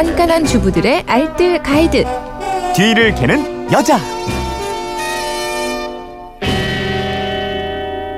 깐깐한 주부들의 알뜰 가이드. 뒤를 캐는 여자.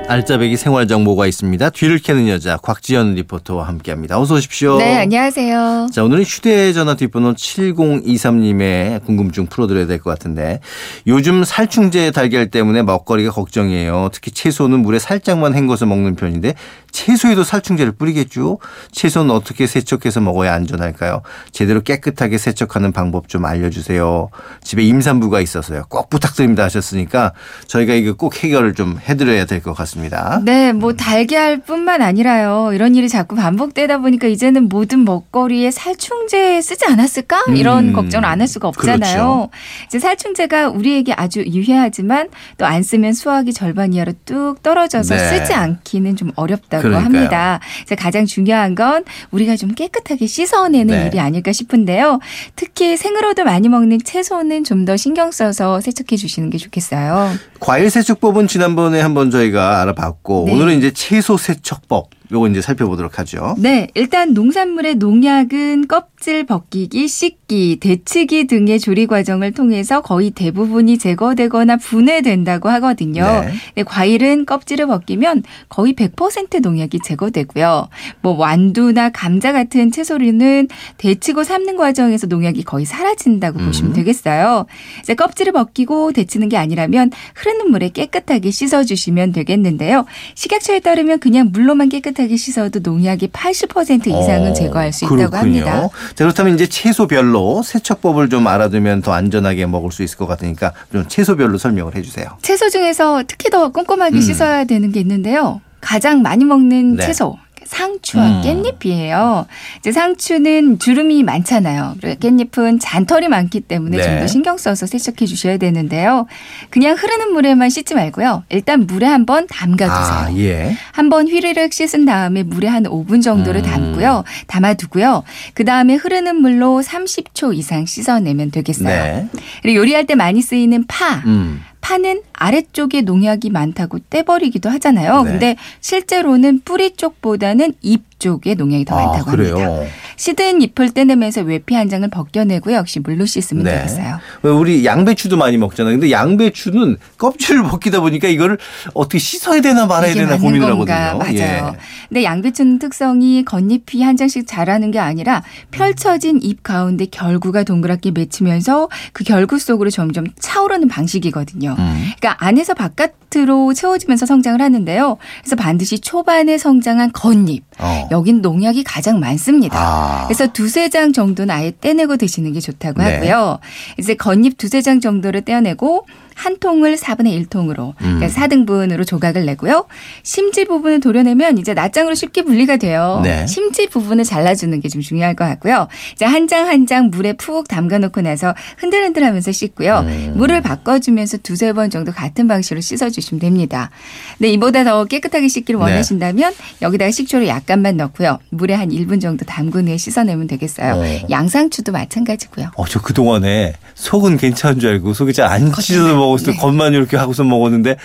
알짜배기 생활 정보가 있습니다. 뒤를 캐는 여자 곽지연 리포터와 함께합니다. 어서 오십시오. 네, 안녕하세요. 자, 오늘은 휴대전화 뒷번호 7023님의 궁금증 풀어드려야 될 것 같은데 요즘 살충제 달걀 때문에 먹거리가 걱정이에요. 특히 채소는 물에 살짝만 헹궈서 먹는 편인데 채소에도 살충제를 뿌리겠죠? 채소는 어떻게 세척해서 먹어야 안전할까요? 제대로 깨끗하게 세척하는 방법 좀 알려주세요. 집에 임산부가 있어서요. 꼭 부탁드립니다 하셨으니까 저희가 이거 꼭 해결을 좀 해드려야 될 것 같습니다. 네, 뭐 달걀뿐만 아니라요. 이런 일이 자꾸 반복되다 보니까 이제는 모든 먹거리에 살충제 쓰지 않았을까? 이런 음, 걱정을 안 할 수가 없잖아요. 그렇죠. 이제 살충제가 우리에게 아주 유해하지만 또 안 쓰면 수확이 절반 이하로 뚝 떨어져서 네. 쓰지 않기는 좀 어렵다고 그러니까요. 합니다. 이제 가장 중요한 건 우리가 좀 깨끗하게 씻어내는 네. 일이 아닐까 싶은데요. 특히 생으로도 많이 먹는 채소는 좀 더 신경 써서 세척해 주시는 게 좋겠어요. 과일 세척법은 지난번에 한번 저희가 알아봤고 네. 오늘은 이제 채소 세척법 요거 이제 살펴보도록 하죠. 네, 일단 농산물의 농약은 껍질 벗기기, 씻기, 데치기 등의 조리 과정을 통해서 거의 대부분이 제거되거나 분해된다고 하거든요. 네. 네, 과일은 껍질을 벗기면 거의 100% 농약이 제거되고요. 뭐 완두나 감자 같은 채소류는 데치고 삶는 과정에서 농약이 거의 사라진다고 음. 보시면 되겠어요. 이제 껍질을 벗기고 데치는 게 아니라면 흐르는 물에 깨끗하게 씻어 주시면 되겠는데요. 식약처에 따르면 그냥 물로만 깨끗 하게 씻어도 농약이 80% 이상은 어, 제거할 수 있다고 그렇군요. 합니다. 자, 그렇다면 이제 채소별로 세척법을 좀 알아두면 더 안전하게 먹을 수 있을 것 같으니까 좀 채소별로 설명을 해주세요. 채소 중에서 특히 더 꼼꼼하게 음. 씻어야 되는 게 있는데요. 가장 많이 먹는 네. 채소. 상추와 음. 깻잎이에요. 이제 상추는 주름이 많잖아요. 깻잎은 잔털이 많기 때문에 네. 좀더 신경 써서 세척해 주셔야 되는데요. 그냥 흐르는 물에만 씻지 말고요. 일단 물에 한번 담가두세요. 아, 예. 한번 휘르륵 씻은 다음에 물에 한 5분 정도를 음. 담고요. 담아두고요. 그 다음에 흐르는 물로 30초 이상 씻어내면 되겠어요. 네. 그리고 요리할 때 많이 쓰이는 파. 음. 파는 아래쪽에 농약이 많다고 떼버리기도 하잖아요. 네. 근데 실제로는 뿌리 쪽보다는 잎 쪽에 농약이 더 아, 많다고 그래요. 합니다. 시든 잎을 떼내면서 외피 한 장을 벗겨내고요. 역시 물로 씻으면 네. 되겠어요. 왜 우리 양배추도 많이 먹잖아요. 근데 양배추는 껍질을 벗기다 보니까 이거를 어떻게 씻어야 되나 말아야 되나 고민을 건가? 하거든요. 맞아요. 예. 근데 양배추는 특성이 겉잎이 한 장씩 자라는 게 아니라 펼쳐진 잎 가운데 결구가 동그랗게 맺히면서 그 결구 속으로 점점 차오르는 방식이거든요. 음. 그러니까 안에서 바깥으로 채워지면서 성장을 하는데요. 그래서 반드시 초반에 성장한 겉잎 어. 여긴 농약이 가장 많습니다. 아. 그래서 두세 장 정도는 아예 떼내고 드시는 게 좋다고 네. 하고요. 이제 겉잎 두세 장 정도를 떼어내고 한 통을 4분의 1통으로 음. 그러니까 4등분으로 조각을 내고요. 심지 부분을 도려내면 이제 낱장으로 쉽게 분리가 돼요. 네. 심지 부분을 잘라주는 게 좀 중요할 것 같고요. 이제 한 장 한 장 물에 푹 담가놓고 나서 흔들흔들하면서 씻고요. 음. 물을 바꿔주면서 두세 번 정도 같은 방식으로 씻어주시면 됩니다. 근데 이보다 더 깨끗하게 씻기를 네. 원하신다면 여기다가 식초를 약간만 넣고요. 물에 한 1분 정도 담근 후에 씻어내면 되겠어요. 어. 양상추도 마찬가지고요. 어, 저 그동안에 속은 괜찮은 줄 알고 속이 잘 안 씻어서 먹었을 때 네. 겉만 이렇게 하고서 먹었는데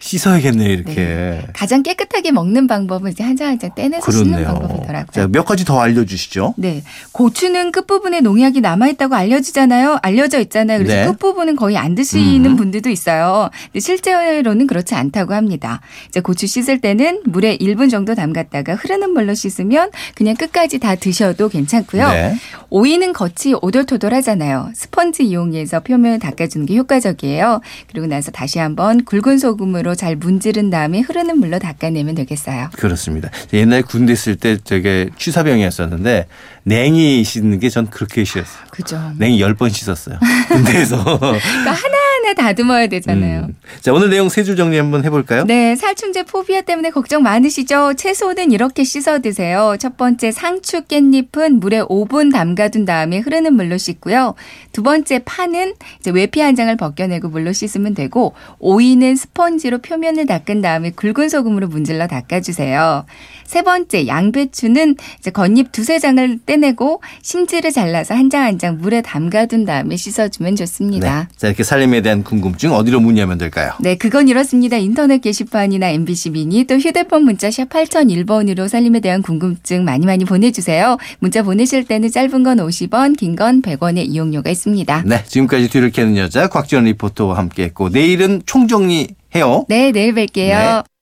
씻어야겠네 이렇게. 네. 가장 깨끗하게 먹는 방법은 이제 한 장 한 장 떼내서 씻는 그렇네요. 방법이더라고요. 자, 몇 가지 더 알려주시죠. 네. 고추는 끝부분에 농약이 남아있다고 알려지잖아요. 알려져 있잖아요. 그래서 네. 끝부분은 거의 안 드시는 음. 분들도 있어요. 근데 실제로는 그렇지 않다고 합니다. 이제 고추 씻을 때는 물에 1분 정도 담갔다가 흐르는 물로 씻으면 그냥 끝까지 다 드셔도 괜찮고요. 네. 오이는 겉이 오돌토돌하잖아요. 스펀지 이용해서 표면을 닦아주는 게 효과적이에요. 그리고 나서 다시 한번 굵은 소금으로 잘 문지른 다음에 흐르는 물로 닦아내면 되겠어요. 그렇습니다. 옛날 군대 있을 때 되게 취사병이었었는데 냉이 씻는 게 전 그렇게 싫었어요. 그죠. 냉이 열번 씻었어요. 군대에서. 그러니까 하나 하나 다듬어야 되잖아요. 음. 자, 오늘 내용 세 줄 정리 한번 해볼까요? 네, 살충제 포비아 때문에 걱정 많으시죠? 채소는 이렇게 씻어 드세요. 첫 번째 상추 깻잎은 물에 5분 담가둔 다음에 흐르는 물로 씻고요. 두 번째 파는 이제 외피 한 장을 벗겨내고 물로 씻으면 되고 오이는 스펀지로 표면을 닦은 다음에 굵은 소금으로 문질러 닦아주세요. 세 번째 양배추는 이제 겉잎 두세 장을 떼내고 심지를 잘라서 한 장 한 장 물에 담가둔 다음에 씻어주면 네. 좋습니다. 자, 이렇게 살림에 대한 궁금증 어디로 문의하면 될까요? 네, 그건 이렇습니다. 인터넷 게시판이나 MBC 미니 또 휴대폰 문자 샵 8001번으로 살림에 대한 궁금증 많이 많이 보내주세요. 문자 보내실 때는 짧은 건 50원, 긴 건 100원의 이용료가 있습니다. 네, 지금까지 뒤를 캐는 여자 곽지연 리포터와 함께했고 내일은 총정리해요. 네, 내일 뵐게요. 네.